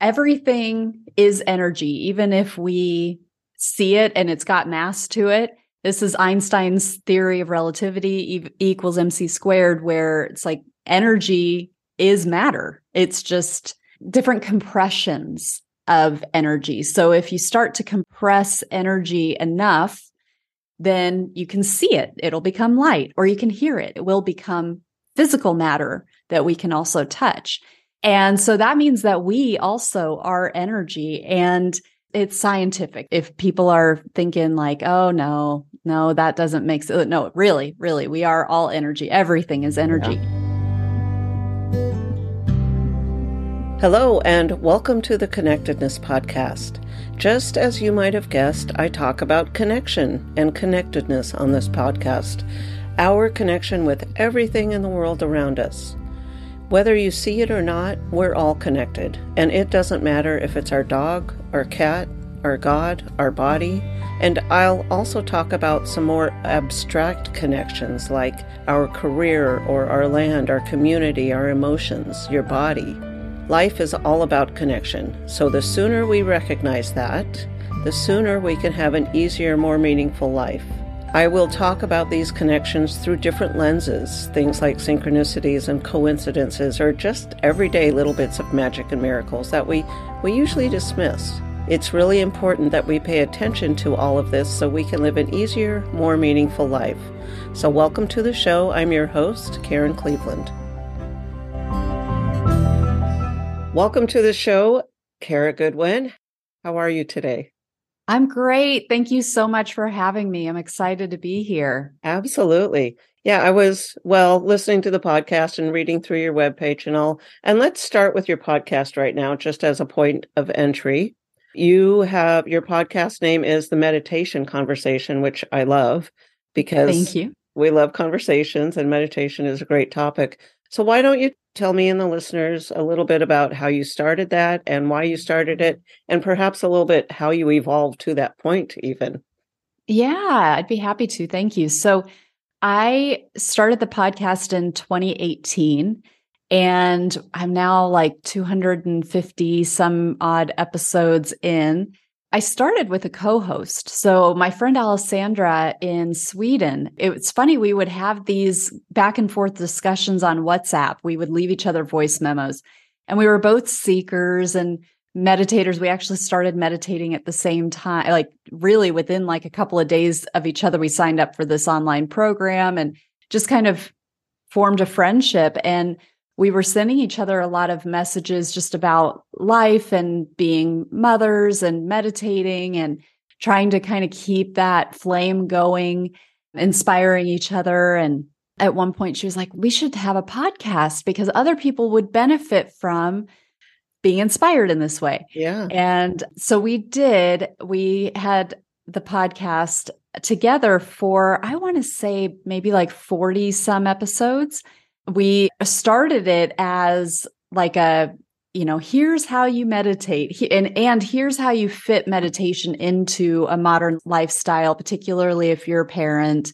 everything is energy, even if we see it and it's got mass to it. This is Einstein's theory of relativity e- equals mc squared, where it's like energy is matter. It's just different compressions of energy. So if you start to compress energy enough, then you can see it. It'll become light or you can hear it. It will become physical matter that we can also touch. And so that means that we also are energy and it's scientific. If people are thinking like, oh no, no, that doesn't make sense. No, really, really, we are all energy. Everything is energy. Yeah. Hello, and welcome to the Connectedness Podcast. Just as you might have guessed, I talk about connection and connectedness on this podcast, our connection with everything in the world around us. Whether you see it or not, we're all connected, and it doesn't matter if it's our dog, our cat, our God, our body. And I'll also talk about some more abstract connections like our career or our land, our community, our emotions, your body. Life is all about connection, so the sooner we recognize that, the sooner we can have an easier, more meaningful life. I will talk about these connections through different lenses, things like synchronicities and coincidences, or just everyday little bits of magic and miracles that we, we usually dismiss. It's really important that we pay attention to all of this so we can live an easier, more meaningful life. So, welcome to the show. I'm your host, Karen Cleveland. Welcome to the show, Kara Goodwin. How are you today? I'm great. Thank you so much for having me. I'm excited to be here. Absolutely. Yeah, I was well listening to the podcast and reading through your webpage and all. And let's start with your podcast right now, just as a point of entry. You have your podcast name is the Meditation Conversation, which I love because thank you. We love conversations and meditation is a great topic. So why don't you tell me and the listeners a little bit about how you started that and why you started it, and perhaps a little bit how you evolved to that point, even. Yeah, I'd be happy to. Thank you. So, I started the podcast in 2018 and I'm now like 250 some odd episodes in. I started with a co-host. So my friend Alessandra in Sweden, it's funny we would have these back and forth discussions on WhatsApp. We would leave each other voice memos. And we were both seekers and meditators. We actually started meditating at the same time, like really within like a couple of days of each other we signed up for this online program and just kind of formed a friendship and we were sending each other a lot of messages just about life and being mothers and meditating and trying to kind of keep that flame going, inspiring each other. And at one point, she was like, We should have a podcast because other people would benefit from being inspired in this way. Yeah. And so we did. We had the podcast together for, I want to say, maybe like 40 some episodes we started it as like a you know here's how you meditate and and here's how you fit meditation into a modern lifestyle particularly if you're a parent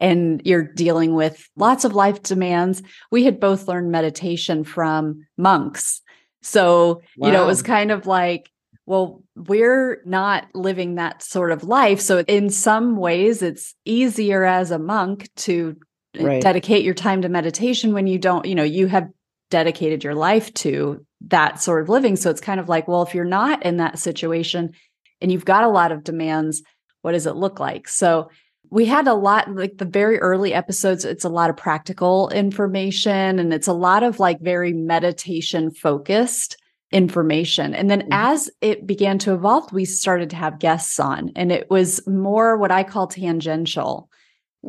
and you're dealing with lots of life demands. We had both learned meditation from monks. So wow. you know it was kind of like well we're not living that sort of life. So in some ways it's easier as a monk to right. dedicate your time to meditation when you don't, you know, you have dedicated your life to that sort of living. So it's kind of like, well, if you're not in that situation and you've got a lot of demands, what does it look like? So we had a lot like the very early episodes it's a lot of practical information and it's a lot of like very meditation focused information and then mm-hmm. as it began to evolve we started to have guests on and it was more what i call tangential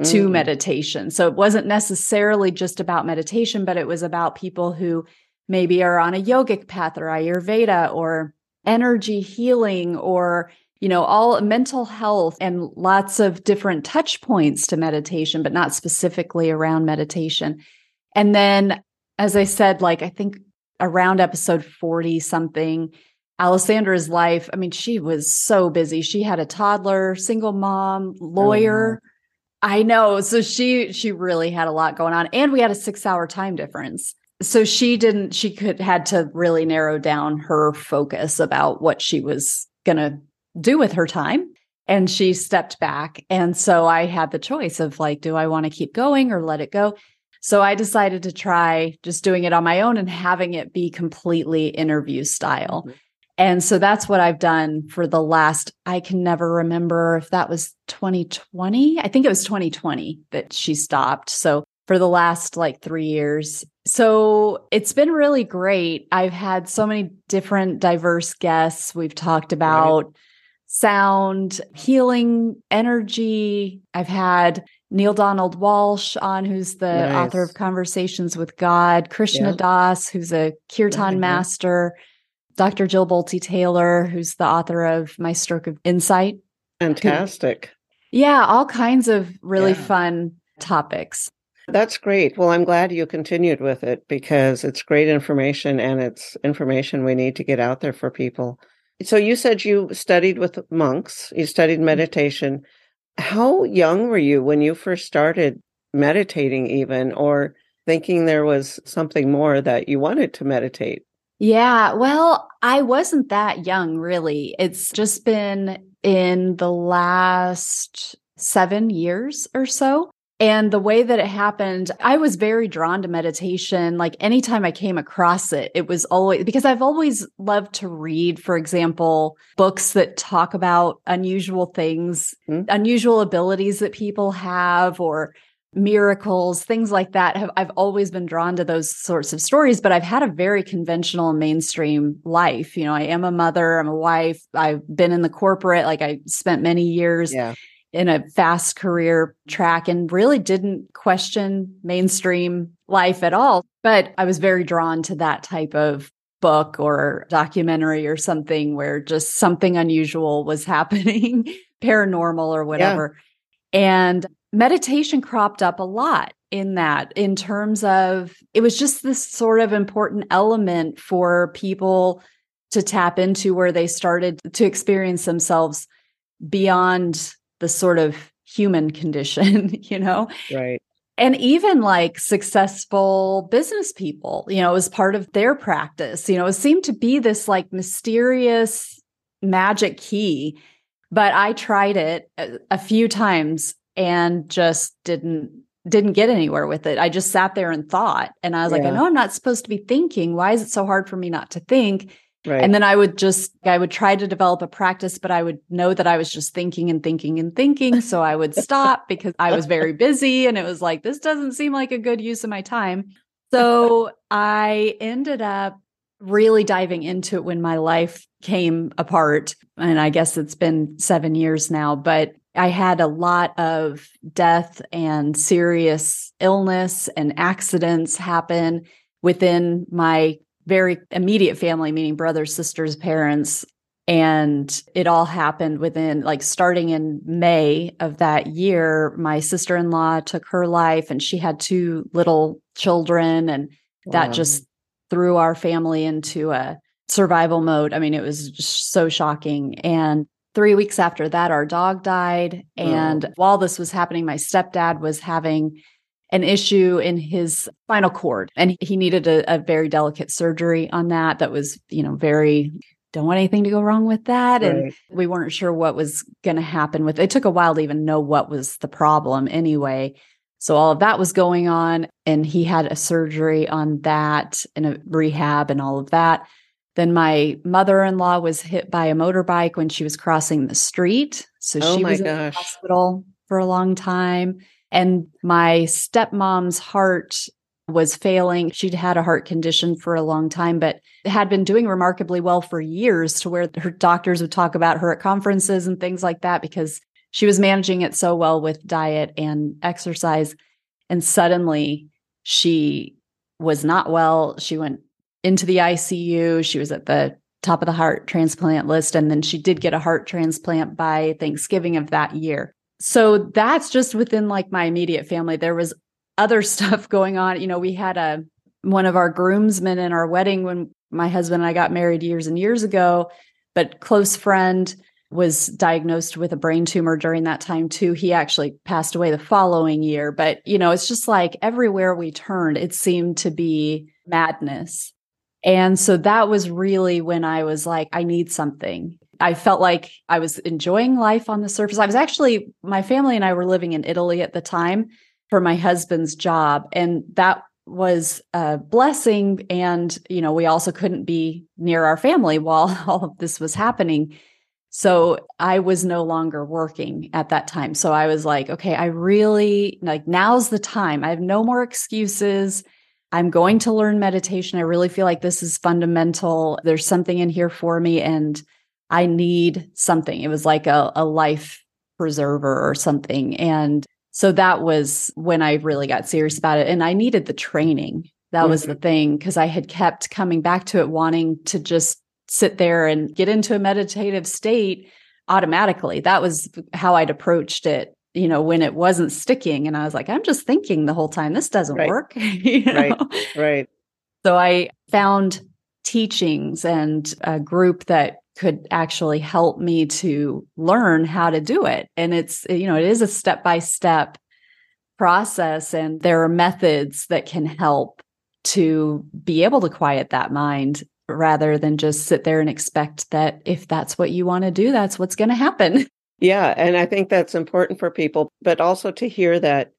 to mm. meditation. So it wasn't necessarily just about meditation, but it was about people who maybe are on a yogic path or Ayurveda or energy healing or you know all mental health and lots of different touch points to meditation but not specifically around meditation and then as i said like i think around episode 40 something alessandra's life i mean she was so busy she had a toddler single mom lawyer oh, I know. So she she really had a lot going on and we had a 6-hour time difference. so she didn't she could had to really narrow down her focus about what she was going to do with her time and she stepped back and so i had the choice of like do i want to keep going or let it go so i decided to try just doing it on my own and having it be completely interview style mm-hmm. And so that's what i've done for the last i can never remember if that was 2020 i think it was 2020 that she stopped so for the last like three years. So it's been really great. I've had so many different diverse guests. We've talked about right. sound, healing, energy. I've had Neale Donald Walsch on, who's the nice. author of Conversations with God, Krishna yeah. Das, who's a kirtan mm-hmm. master, Dr. Jill Bolte Taylor, who's the author of My Stroke of Insight. Fantastic. Yeah, all kinds of really yeah. fun topics. That's great. Well, I'm glad you continued with it because it's great information and it's information we need to get out there for people. So you said you studied with monks, you studied mm-hmm. meditation. How young were you when you first started meditating, even, or thinking there was something more that you wanted to meditate? Yeah, well, I wasn't that young, really. It's just been in the last seven years or so. And the way that it happened, I was very drawn to meditation. Like anytime I came across it, it was always because I've always loved to read, for example, books that talk about unusual things, mm-hmm. unusual abilities that people have, or miracles, things like that. Have, I've always been drawn to those sorts of stories, but I've had a very conventional mainstream life. You know, I am a mother, I'm a wife, I've been in the corporate, like I spent many years. Yeah in a fast career track and really didn't question mainstream life at all. But I was very drawn to that type of book or documentary or something where just something unusual was happening, paranormal or whatever. Yeah. And meditation cropped up a lot in that, in terms of it was just this sort of important element for people to tap into where they started to experience themselves beyond the sort of human condition, you know? Right. And even like successful business people, you know, as part of their practice, you know, it seemed to be this like mysterious magic key. But I tried it a, a few times and just didn't didn't get anywhere with it. I just sat there and thought. And I was yeah. like, I know I'm not supposed to be thinking. Why is it so hard for me not to think? Right. And then I would just, I would try to develop a practice, but I would know that I was just thinking and thinking and thinking. So I would stop because I was very busy and it was like, this doesn't seem like a good use of my time. So I ended up really diving into it when my life came apart. And I guess it's been seven years now, but I had a lot of death and serious illness and accidents happen within my very immediate family, meaning brothers, sisters, parents. And it all happened within, like, starting in May of that year. My sister in law took her life, and she had two little children. And wow. that just threw our family into a survival mode. I mean, it was so shocking. And three weeks after that, our dog died. And oh. while this was happening, my stepdad was having an issue in his spinal cord and he needed a, a, very delicate surgery on that that was you know very don't want anything to go wrong with that right. and we weren't sure what was going to happen with it. it took a while to even know what was the problem anyway so all of that was going on and he had a surgery on that and a rehab and all of that then my mother-in-law was hit by a motorbike when she was crossing the street so oh she was gosh. in the hospital for a long time and my stepmom's heart was failing. She'd had a heart condition for a long time, but had been doing remarkably well for years to where her doctors would talk about her at conferences and things like that because she was managing it so well with diet and exercise. And suddenly she was not well. She went into the ICU. She was at the top of the heart transplant list. And then she did get a heart transplant by Thanksgiving of that year so that's just within like my immediate family. There was other stuff going on. You know, we had a one of our groomsmen in our wedding when my husband and I got married years and years ago, but close friend was diagnosed with a brain tumor during that time too. He actually passed away the following year, but you know, it's just like everywhere we turned, it seemed to be madness. And so that was really when I was like, I need something. I felt like I was enjoying life on the surface. I was actually, my family and I were living in Italy at the time for my husband's job. And that was a blessing. And, you know, we also couldn't be near our family while all of this was happening. So I was no longer working at that time. So I was like, okay, I really like now's the time. I have no more excuses. I'm going to learn meditation. I really feel like this is fundamental. There's something in here for me and I need something. It was like a, a life preserver or something. And so that was when I really got serious about it. And I needed the training. That mm-hmm. was the thing because I had kept coming back to it, wanting to just sit there and get into a meditative state automatically. That was how I'd approached it, you know, when it wasn't sticking. And I was like, I'm just thinking the whole time, this doesn't right. work. Right. Right. So I found teachings and a group that could actually help me to learn how to do it. And it's, you know, it is a step by step process and there are methods that can help to be able to quiet that mind rather than just sit there and expect that if that's what you want to do, that's what's going to happen. Yeah. And I think that's important for people, but also to hear that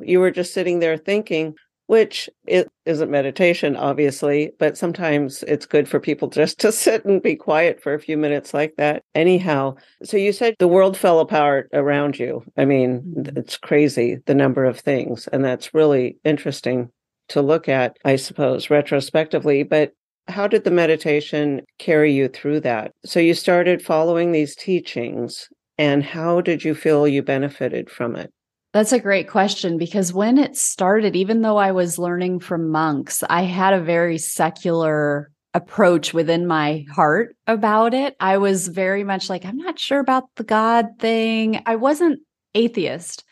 you were just sitting there thinking, which it isn't meditation, obviously, but sometimes it's good for people just to sit and be quiet for a few minutes like that. Anyhow, so you said the world fell apart around you. I mean, mm-hmm. it's crazy the number of things. And that's really interesting to look at, I suppose, retrospectively. But how did the meditation carry you through that? So you started following these teachings, and how did you feel you benefited from it? That's a great question because when it started, even though I was learning from monks, I had a very secular approach within my heart about it. I was very much like, I'm not sure about the God thing. I wasn't atheist,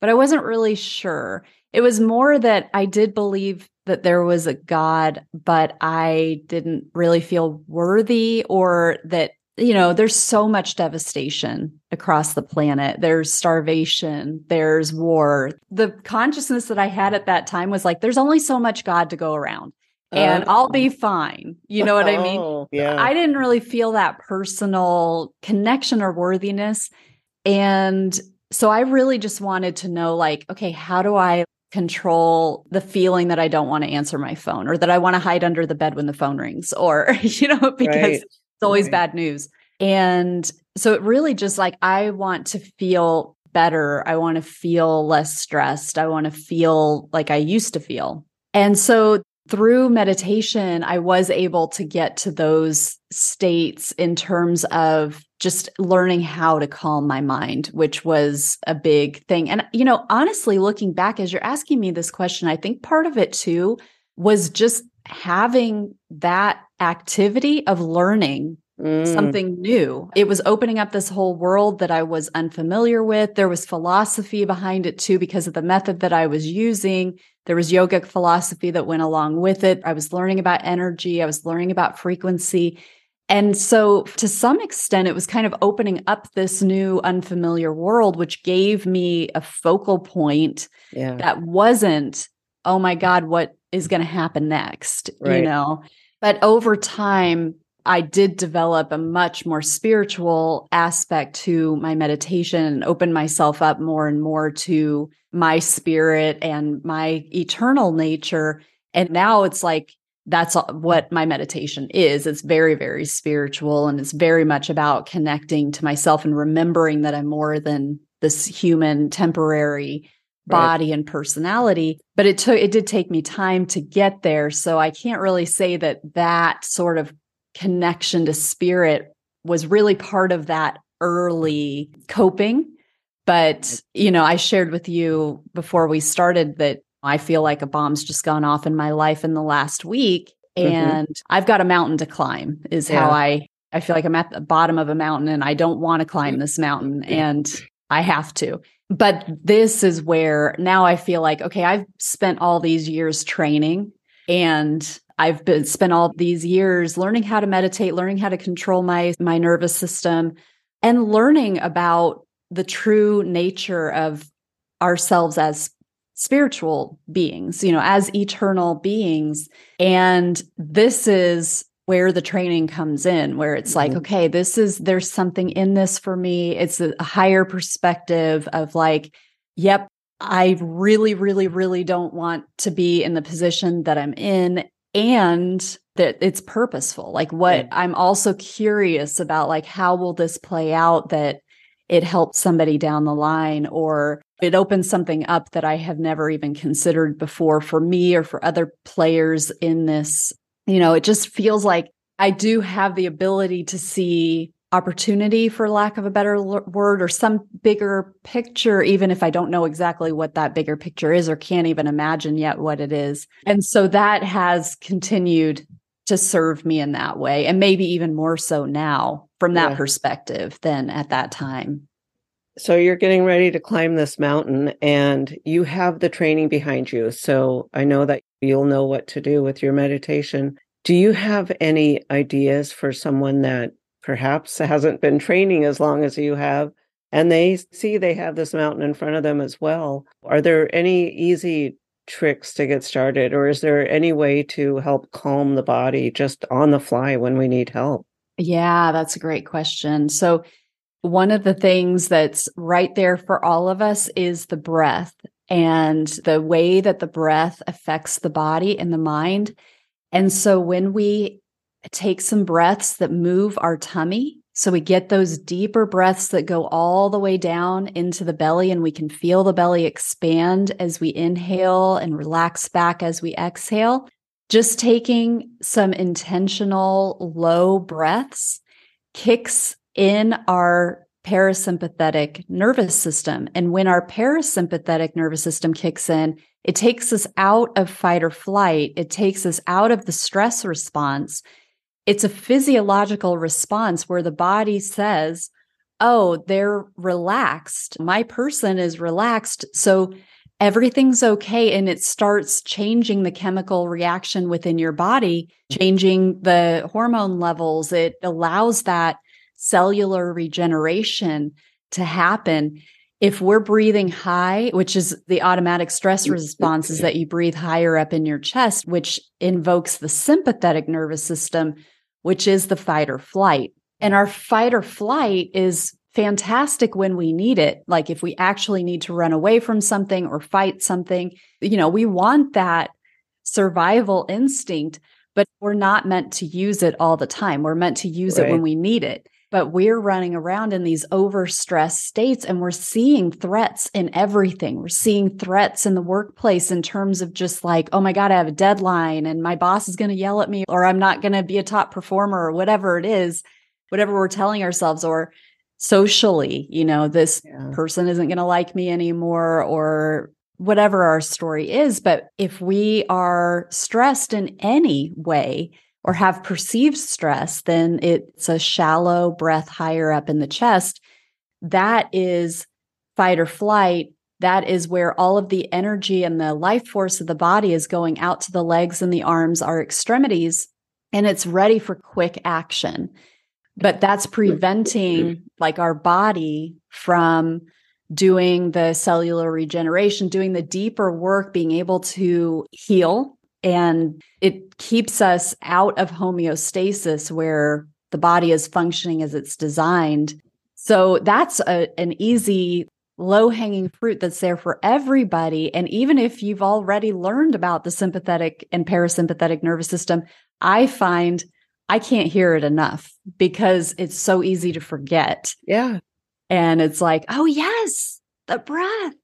but I wasn't really sure. It was more that I did believe that there was a God, but I didn't really feel worthy or that, you know, there's so much devastation across the planet. There's starvation, there's war. The consciousness that I had at that time was like, there's only so much God to go around. And I'll be oh. fine. You know what I mean? Oh, yeah. I didn't really feel that personal connection or worthiness. And so I really just wanted to know, like, okay, how do I control the feeling that I don't want to answer my phone or that I want to hide under the bed when the phone rings or, you know, because right. it's always right. bad news. And so it really just like, I want to feel better. I want to feel less stressed. I want to feel like I used to feel. And so through meditation, I was able to get to those states in terms of just learning how to calm my mind, which was a big thing. And, you know, honestly, looking back as you're asking me this question, I think part of it too was just having that activity of learning mm. something new. It was opening up this whole world that I was unfamiliar with. There was philosophy behind it too, because of the method that I was using. There was yogic philosophy that went along with it. I was learning about energy. I was learning about frequency. And so, to some extent, it was kind of opening up this new unfamiliar world, which gave me a focal point yeah. that wasn't, oh my God, what is going to happen next? Right. You know? But over time, I did develop a much more spiritual aspect to my meditation and open myself up more and more to my spirit and my eternal nature. And now it's like, that's what my meditation is. It's very, very spiritual and it's very much about connecting to myself and remembering that I'm more than this human temporary body right. and personality. But it took, it did take me time to get there. So I can't really say that that sort of connection to spirit was really part of that early coping. But, you know, I shared with you before we started that I feel like a bomb's just gone off in my life in the last week. Mm-hmm. And mm-hmm. I've got a mountain to climb, is yeah. how I I feel like I'm at the bottom of a mountain and I don't want to climb this mountain and I have to. But this is where now I feel like, okay, I've spent all these years training and I've been spent all these years learning how to meditate, learning how to control my my nervous system and learning about the true nature of ourselves as spiritual beings, you know, as eternal beings. And this is where the training comes in, where it's mm-hmm. like, okay, this is, there's something in this for me. It's a higher perspective of like, yep, I really, really, really don't want to be in the position that I'm in. And that it's purposeful. Like what yeah. I'm also curious about, like, how will this play out that it helps somebody down the line or it opens something up that I have never even considered before for me or for other players in this. You know, it just feels like I do have the ability to see opportunity, for lack of a better l- word, or some bigger picture, even if I don't know exactly what that bigger picture is or can't even imagine yet what it is. And so that has continued to serve me in that way, and maybe even more so now from that yeah. perspective than at that time. So you're getting ready to climb this mountain and you have the training behind you. So I know that you'll know what to do with your meditation. Do you have any ideas for someone that perhaps hasn't been training as long as you have and they see they have this mountain in front of them as well? Are there any easy tricks to get started or is there any way to help calm the body just on the fly when we need help? Yeah, that's a great question. So one of the things that's right there for all of us is the breath and the way that the breath affects the body and the mind. And so when we take some breaths that move our tummy, so we get those deeper breaths that go all the way down into the belly, and we can feel the belly expand as we inhale and relax back as we exhale. Just taking some intentional low breaths kicks in our parasympathetic nervous system. And when our parasympathetic nervous system kicks in, it takes us out of fight or flight. It takes us out of the stress response. It's a physiological response where the body says, Oh, they're relaxed. My person is relaxed. So everything's okay. And it starts changing the chemical reaction within your body, changing the hormone levels. It allows that cellular regeneration to happen if we're breathing high, which is the automatic stress mm, response, is that you breathe higher up in your chest, which invokes the sympathetic nervous system, which is the fight or flight. And our fight or flight is fantastic when we need it. Like if we actually need to run away from something or fight something, you know, we want that survival instinct, but we're not meant to use it all the time. We're meant to use right. it when we need it but we're running around in these overstressed states and we're seeing threats in everything. We're seeing threats in the workplace in terms of just like, oh my God, I have a deadline and my boss is going to yell at me or I'm not going to be a top performer or whatever it is, whatever we're telling ourselves or socially, you know, this yeah. person isn't going to like me anymore or whatever our story is. But if we are stressed in any way, or have perceived stress, then it's a shallow breath higher up in the chest. That is fight or flight. That is where all of the energy and the life force of the body is going out to the legs and the arms, our extremities, and it's ready for quick action. But that's preventing like our body from doing the cellular regeneration, doing the deeper work, being able to heal and it keeps us out of homeostasis where the body is functioning as it's designed. So that's a, an easy, low hanging fruit that's there for everybody. And even if you've already learned about the sympathetic and parasympathetic nervous system, I find I can't hear it enough because it's so easy to forget. Yeah. And it's like, oh, yes, the breath,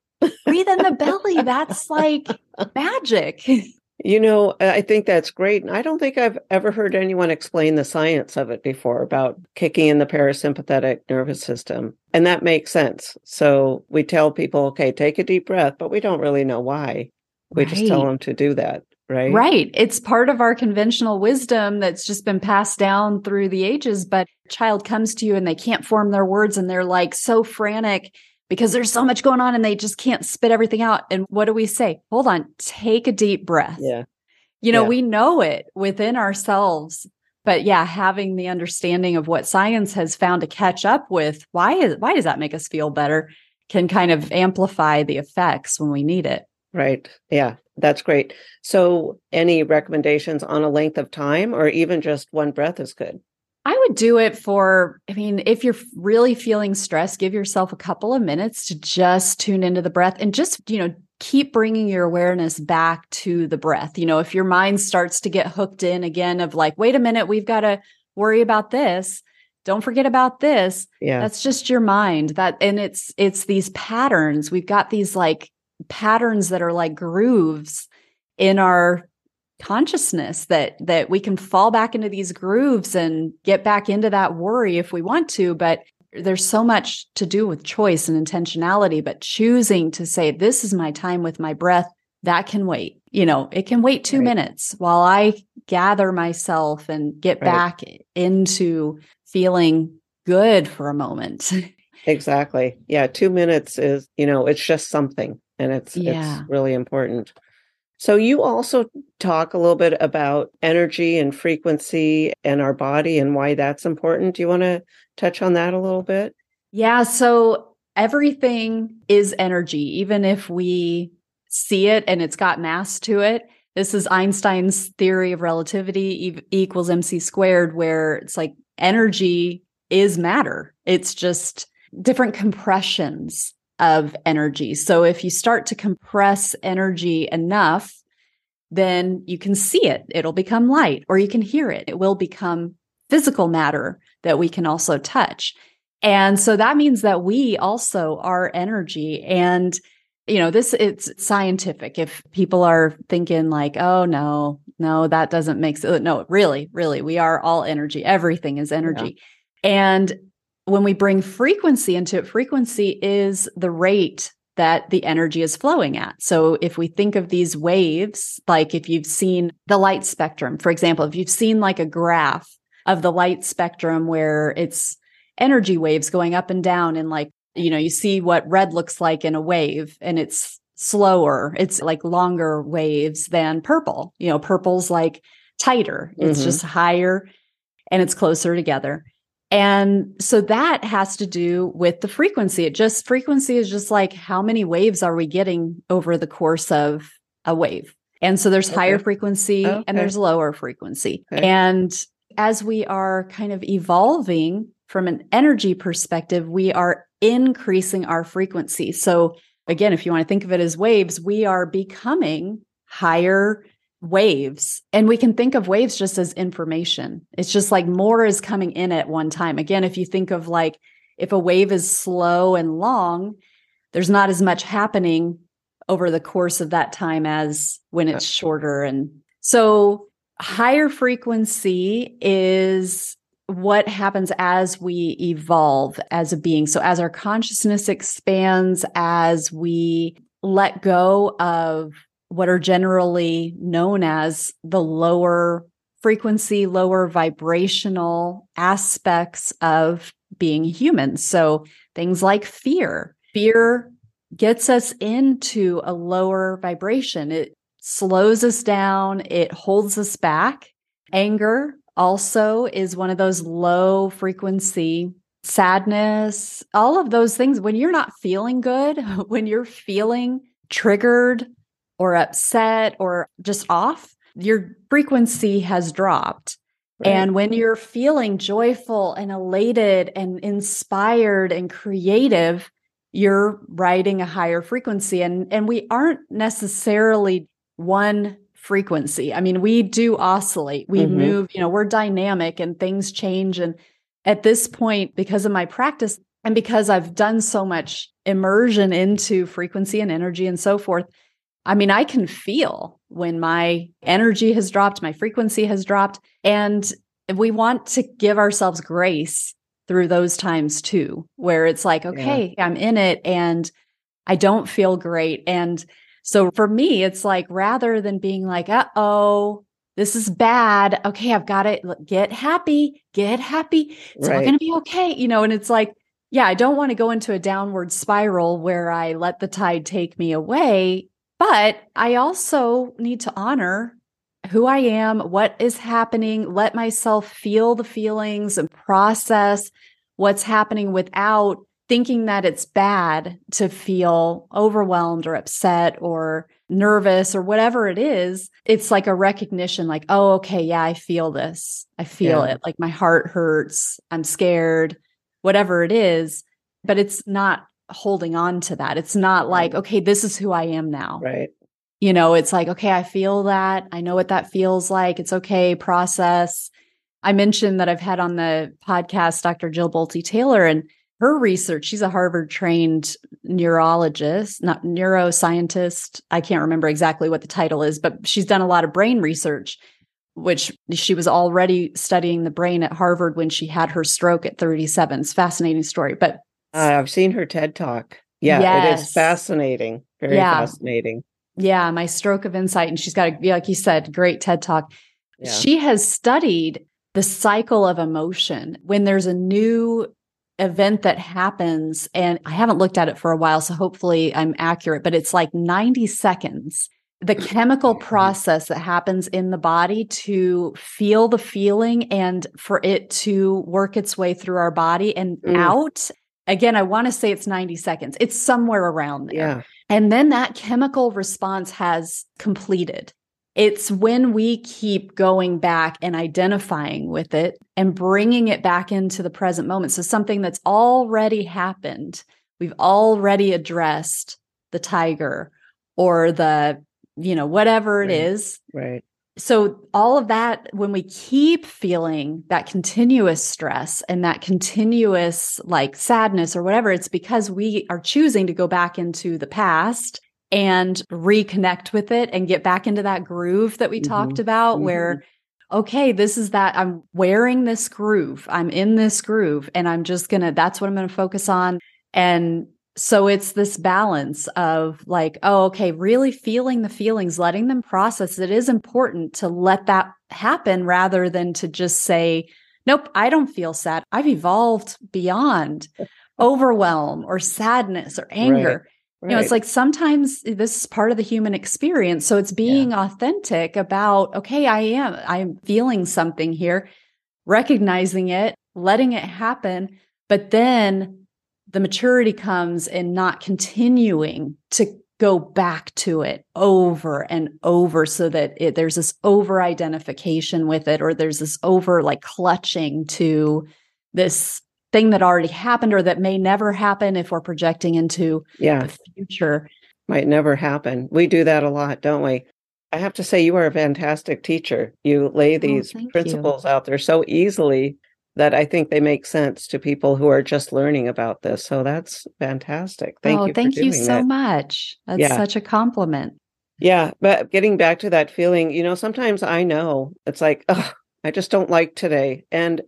breathe in the belly. That's like magic. You know, I think that's great. And I don't think I've ever heard anyone explain the science of it before about kicking in the parasympathetic nervous system. And that makes sense. So we tell people, okay, take a deep breath, but we don't really know why. We right. just tell them to do that. Right. Right. It's part of our conventional wisdom that's just been passed down through the ages. But a child comes to you and they can't form their words and they're like so frantic because there's so much going on and they just can't spit everything out. And what do we say? Hold on, take a deep breath. Yeah. You know, yeah. we know it within ourselves. But yeah, having the understanding of what science has found to catch up with, why is why does that make us feel better can kind of amplify the effects when we need it. Right. Yeah, that's great. So, any recommendations on a length of time or even just one breath is good? I would do it for, I mean, if you're really feeling stressed, give yourself a couple of minutes to just tune into the breath and just, you know, keep bringing your awareness back to the breath. You know, if your mind starts to get hooked in again of like, wait a minute, we've got to worry about this. Don't forget about this. Yeah. That's just your mind. That and it's it's these patterns. We've got these like patterns that are like grooves in our consciousness that that we can fall back into these grooves and get back into that worry if we want to but there's so much to do with choice and intentionality but choosing to say this is my time with my breath that can wait you know it can wait 2 right. minutes while i gather myself and get right. back into feeling good for a moment exactly yeah 2 minutes is you know it's just something and it's yeah. it's really important so, you also talk a little bit about energy and frequency and our body and why that's important. Do you want to touch on that a little bit? Yeah. So, everything is energy, even if we see it and it's got mass to it. This is Einstein's theory of relativity e- equals mc squared, where it's like energy is matter. It's just different compressions of energy. So if you start to compress energy enough, then you can see it. It'll become light or you can hear it. It will become physical matter that we can also touch. And so that means that we also are energy and you know this it's scientific if people are thinking like oh no no that doesn't make sense no really really we are all energy everything is energy yeah. and when we bring frequency into it, frequency is the rate that the energy is flowing at. So if we think of these waves, like if you've seen the light spectrum, for example, if you've seen like a graph of the light spectrum where it's energy waves going up and down and like, you know, you see what red looks like in a wave and it's slower. It's like longer waves than purple. You know, purple's like tighter. It's mm-hmm. just higher and it's closer together. And so that has to do with the frequency. It just frequency is just like how many waves are we getting over the course of a wave? And so there's okay. higher frequency okay. and there's lower frequency. Okay. And as we are kind of evolving from an energy perspective, we are increasing our frequency. So again, if you want to think of it as waves, we are becoming higher waves and we can think of waves just as information. It's just like more is coming in at one time. Again if you think of like if a wave is slow and long there's not as much happening over the course of that time as when it's shorter. And so higher frequency is what happens as we evolve as a being. So as our consciousness expands as we let go of what are generally known as the lower frequency, lower vibrational aspects of being human. So things like fear. Fear gets us into a lower vibration. It slows us down, it holds us back. Anger also is one of those low frequency sadness, all of those things. When you're not feeling good, when you're feeling triggered, or upset or just off, your frequency has dropped. Right. And when you're feeling joyful and elated and inspired and creative, you're riding a higher frequency. And, and we aren't necessarily one frequency. I mean, we do oscillate, we mm-hmm. move, you know, we're dynamic and things change. And at this point, because of my practice and because I've done so much immersion into frequency and energy and so forth, I mean, I can feel when my energy has dropped, my frequency has dropped. And we want to give ourselves grace through those times too, where it's like, okay, yeah. I'm in it and I don't feel great. And so for me, it's like rather than being like, uh oh, this is bad. Okay, I've got to get happy, get happy. It's right. all going to be okay. You know, and it's like, yeah, I don't want to go into a downward spiral where I let the tide take me away. But I also need to honor who I am, what is happening, let myself feel the feelings and process what's happening without thinking that it's bad to feel overwhelmed or upset or nervous or whatever it is, it's like a recognition like, oh, okay, yeah, I feel this. I feel yeah. it. Like my heart hurts. I'm scared, whatever it is. But it's not holding on to that. It's not like, okay, this is who I am now. Right. You know, it's like, okay, I feel that. I know what that feels like. It's okay, process. I mentioned that I've had on the podcast Dr. Jill Bolte Taylor, and her research, she's a Harvard trained neurologist, not neuroscientist. I can't remember exactly what the title is, but she's done a lot of brain research, which she was already studying the brain at Harvard when she had her stroke at 37. It's fascinating story. But uh, I've seen her TED talk. Yeah, yes. it is fascinating. Very yeah. fascinating. Yeah, my stroke of insight. And she's got a, like you said, great TED talk. Yeah. She has studied the cycle of emotion. When there's a new event that happens, and I haven't looked at it for a while, so hopefully I'm accurate, but it's like 90 seconds. The chemical process that happens in the body to feel the feeling and for it to work its way through our body and mm. out. Again, I want to say it's 90 seconds. It's somewhere around there. Yeah. And then that chemical response has completed. It's when we keep going back and identifying with it and bringing it back into the present moment. So, something that's already happened, we've already addressed the tiger or the, you know, whatever it right. is. Right. So, all of that, when we keep feeling that continuous stress and that continuous like sadness or whatever, it's because we are choosing to go back into the past and reconnect with it and get back into that groove that we mm-hmm. talked about mm-hmm. where okay this is that i'm wearing this groove i'm in this groove and i'm just gonna that's what i'm gonna focus on and so it's this balance of like oh okay really feeling the feelings letting them process it is important to let that happen rather than to just say nope i don't feel sad i've evolved beyond overwhelm or sadness or anger right. Right. You know, it's like sometimes this is part of the human experience. So it's being yeah. authentic about, okay, I am, I'm feeling something here, recognizing it, letting it happen. But then the maturity comes in not continuing to go back to it over and over so that it, there's this over identification with it or there's this over like clutching to this thing that already happened or that may never happen if we're projecting into yeah. the future. Might never happen. We do that a lot, don't we? I have to say, you are a fantastic teacher. You lay oh, these oh, principles you. out there so easily that I think they make sense to people who are just learning about this. So that's fantastic. Thank oh, you. Thank you so that. much. That's yeah. such a compliment. Yeah. But getting back to that feeling, you know, sometimes I know it's like, oh, I just don't like today. And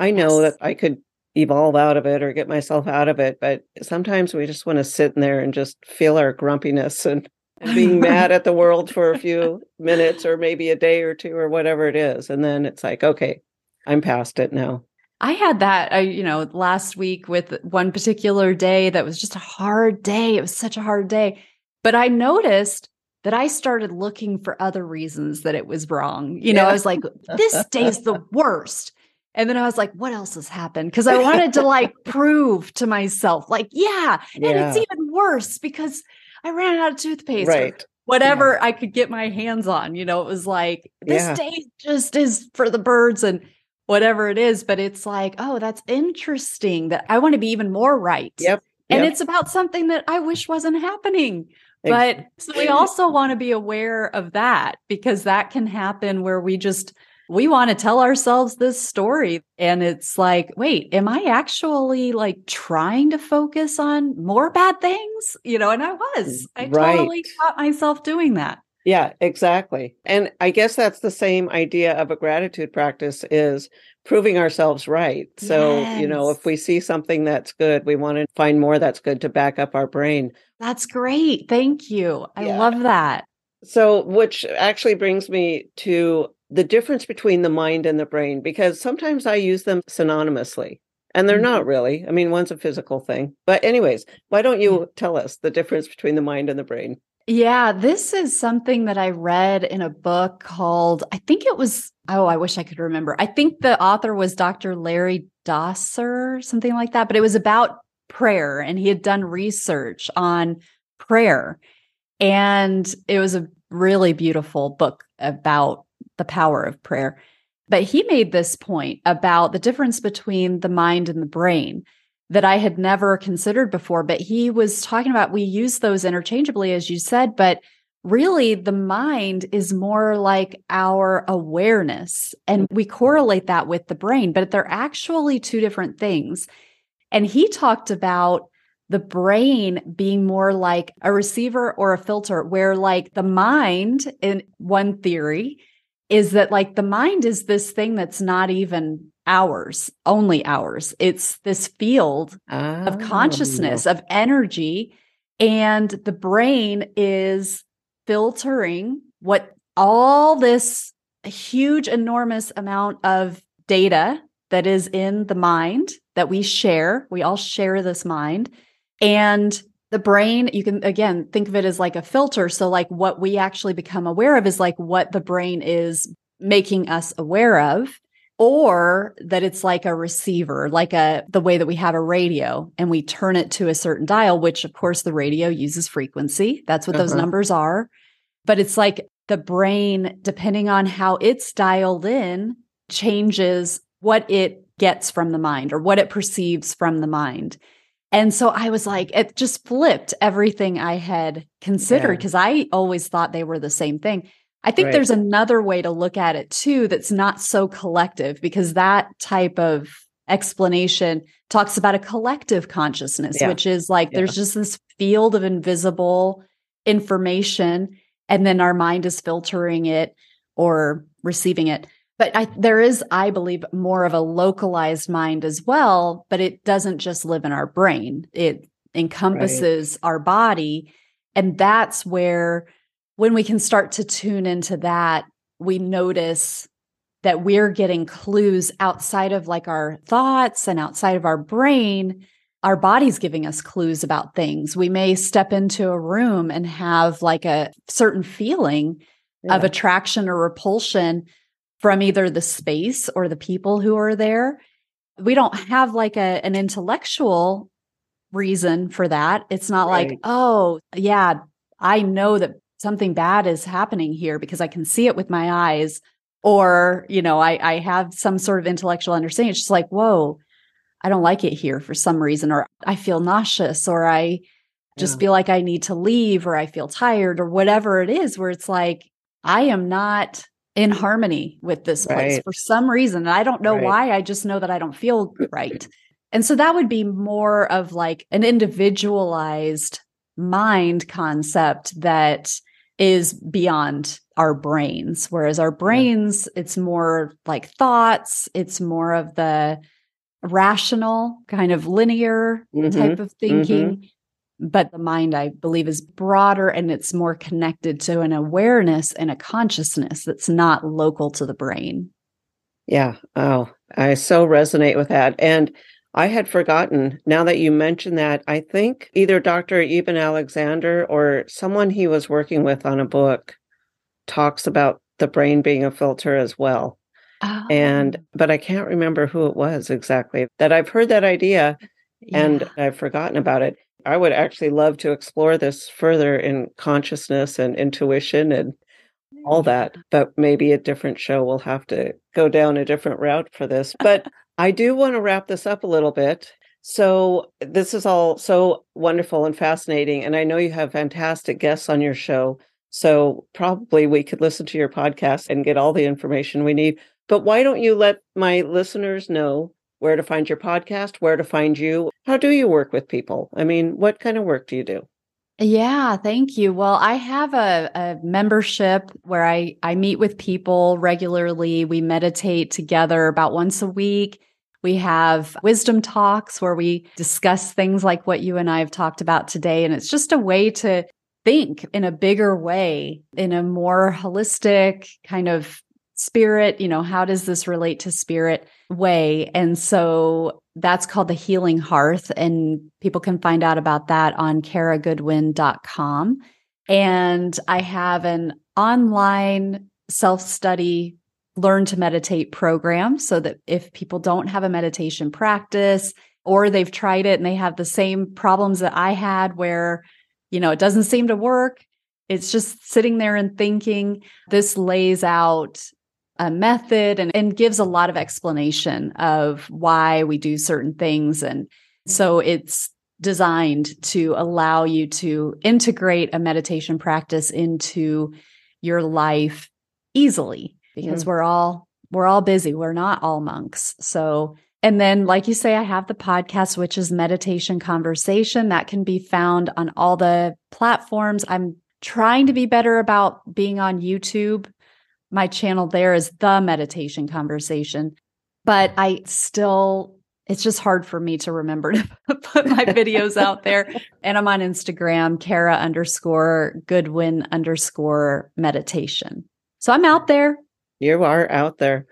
I know yes. that I could evolve out of it or get myself out of it. But sometimes we just want to sit in there and just feel our grumpiness and, and being mad at the world for a few minutes or maybe a day or two or whatever it is. And then it's like, okay, I'm past it now. I had that, I, you know, last week with one particular day that was just a hard day. It was such a hard day. But I noticed that I started looking for other reasons that it was wrong. You know, yeah. I was like, this day's the worst. And then I was like, what else has happened? Because I wanted to like prove to myself, like, yeah. yeah. And it's even worse because I ran out of toothpaste. Right. whatever yeah. I could get my hands on. You know, it was like, this day just is for the birds and whatever it is. But it's like, oh, that's interesting that I want to be even more right. Yep. And it's about something that I wish wasn't happening. But so we also want to be aware of that because that can happen where we just we want to tell ourselves this story. And it's like, wait, am I actually like trying to focus on more bad things? You know, and I was. I right. totally caught myself doing that. Yeah, exactly. And I guess that's the same idea of a gratitude practice is proving ourselves right. So, yes. you know, if we see something that's good, we want to find more that's good to back up our brain. That's great. Thank you. I yeah. love that. So, which actually brings me to the difference between the mind and the brain because sometimes I use them synonymously and they're mm-hmm. not really. I mean, one's a physical thing. But, anyways, why don't you tell us the difference between the mind and the brain? Yeah, this is something that I read in a book called, I think it was, oh, I wish I could remember. I think the author was Dr. Larry Dossler, something like that, but it was about prayer and he had done research on prayer And it was a really beautiful book about the power of prayer. But he made this point about the difference between the mind and the brain that I had never considered before. But he was talking about we use those interchangeably, as you said, but really the mind is more like our awareness. And we correlate that with the brain, but they're actually two different things. And he talked about the brain being more like a receiver or a filter, where like the mind, in one theory, is that like the mind is this thing that's not even ours, only ours. It's this field oh. of consciousness, oh. of energy. And the brain is filtering what all this huge, enormous amount of data that is in the mind that we share. We all share this mind. And the brain, you can again think of it as like a filter. So, like what we actually become aware of is like what the brain is making us aware of or that it's like a receiver like a the way that we have a radio and we turn it to a certain dial which of course the radio uses frequency that's what uh-huh. those numbers are but it's like the brain depending on how it's dialed in changes what it gets from the mind or what it perceives from the mind and so I was like, it just flipped everything I had considered because yeah. I always thought they were the same thing. I think right. there's another way to look at it too that's not so collective because that type of explanation talks about a collective consciousness, yeah. which is like yeah. there's just this field of invisible information, and then our mind is filtering it or receiving it but I, there is i believe more of a localized mind as well but it doesn't just live in our brain it encompasses right. our body and that's where when we can start to tune into that we notice that we're getting clues outside of like our thoughts and outside of our brain our body's giving us clues about things we may step into a room and have like a certain feeling yeah. of attraction or repulsion from either the space or the people who are there. We don't have like a an intellectual reason for that. It's not right. like, oh, yeah, I know that something bad is happening here because I can see it with my eyes. Or, you know, I, I have some sort of intellectual understanding. It's just like, whoa, I don't like it here for some reason, or I feel nauseous, or I just yeah. feel like I need to leave, or I feel tired, or whatever it is, where it's like, I am not in harmony with this place right. for some reason. And I don't know right. why. I just know that I don't feel right. And so that would be more of like an individualized mind concept that is beyond our brains. Whereas our brains, yeah. it's more like thoughts, it's more of the rational, kind of linear mm-hmm. type of thinking. Mm-hmm. But the mind, I believe, is broader and it's more connected to an awareness and a consciousness that's not local to the brain. Yeah. Oh, I so resonate with that. And I had forgotten now that you mentioned that. I think either Dr. Eben Alexander or someone he was working with on a book talks about the brain being a filter as well. Oh. And, but I can't remember who it was exactly that I've heard that idea yeah. and I've forgotten about it. I would actually love to explore this further in consciousness and intuition and all that. But maybe a different show will have to go down a different route for this. But I do want to wrap this up a little bit. So, this is all so wonderful and fascinating. And I know you have fantastic guests on your show. So, probably we could listen to your podcast and get all the information we need. But why don't you let my listeners know where to find your podcast, where to find you. How do you work with people? I mean, what kind of work do you do? Yeah, thank you. Well, I have a, a, membership where I, I meet with people regularly. We meditate together about once a week. We have wisdom talks where we discuss things like what you and I have talked about today. And it's just a way to think in a bigger way, in a more holistic kind of spirit, you know, how does this relate to spirit way? And so that's called the Healing Hearth. And people can find out about that on karagoodwin.com. And I have an online self study learn to meditate program so that if people don't have a meditation practice or they've tried it and they have the same problems that I had where, you know, it doesn't seem to work, it's just sitting there and thinking. This lays out a method and, and gives a lot of explanation of why we do certain things. And so it's designed to allow you to integrate a meditation practice into your life easily because mm-hmm. we're all we're all busy we're not all monks so and then like you say i have the podcast which is meditation conversation that can be found on all the platforms i'm trying to be better about being on youtube my channel there is the meditation conversation but i still it's just hard for me to remember to put my videos out there. And I'm on Instagram, Kara underscore Goodwin underscore meditation. So I'm out there. You are out there.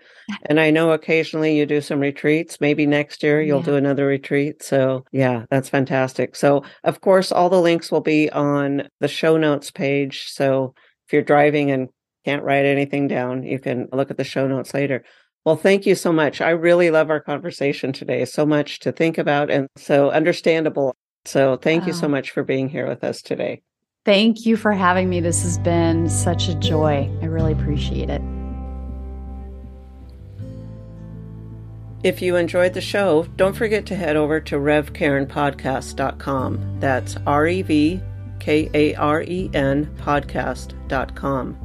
And I know occasionally you do some retreats. Maybe next year you'll yeah. do another retreat. So, yeah, that's fantastic. So, of course, all the links will be on the show notes page. So, if you're driving and can't write anything down, you can look at the show notes later. Well, thank you so much. I really love our conversation today. So much to think about and so understandable. So, thank wow. you so much for being here with us today. Thank you for having me. This has been such a joy. I really appreciate it. If you enjoyed the show, don't forget to head over to revkarenpodcast.com. That's R E V K A R E N podcast.com.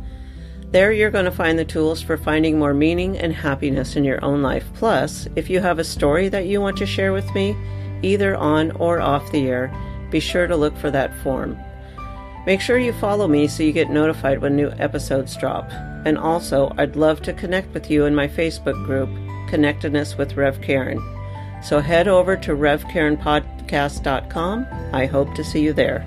There, you're going to find the tools for finding more meaning and happiness in your own life. Plus, if you have a story that you want to share with me, either on or off the air, be sure to look for that form. Make sure you follow me so you get notified when new episodes drop. And also, I'd love to connect with you in my Facebook group, Connectedness with Rev Karen. So head over to revkarenpodcast.com. I hope to see you there.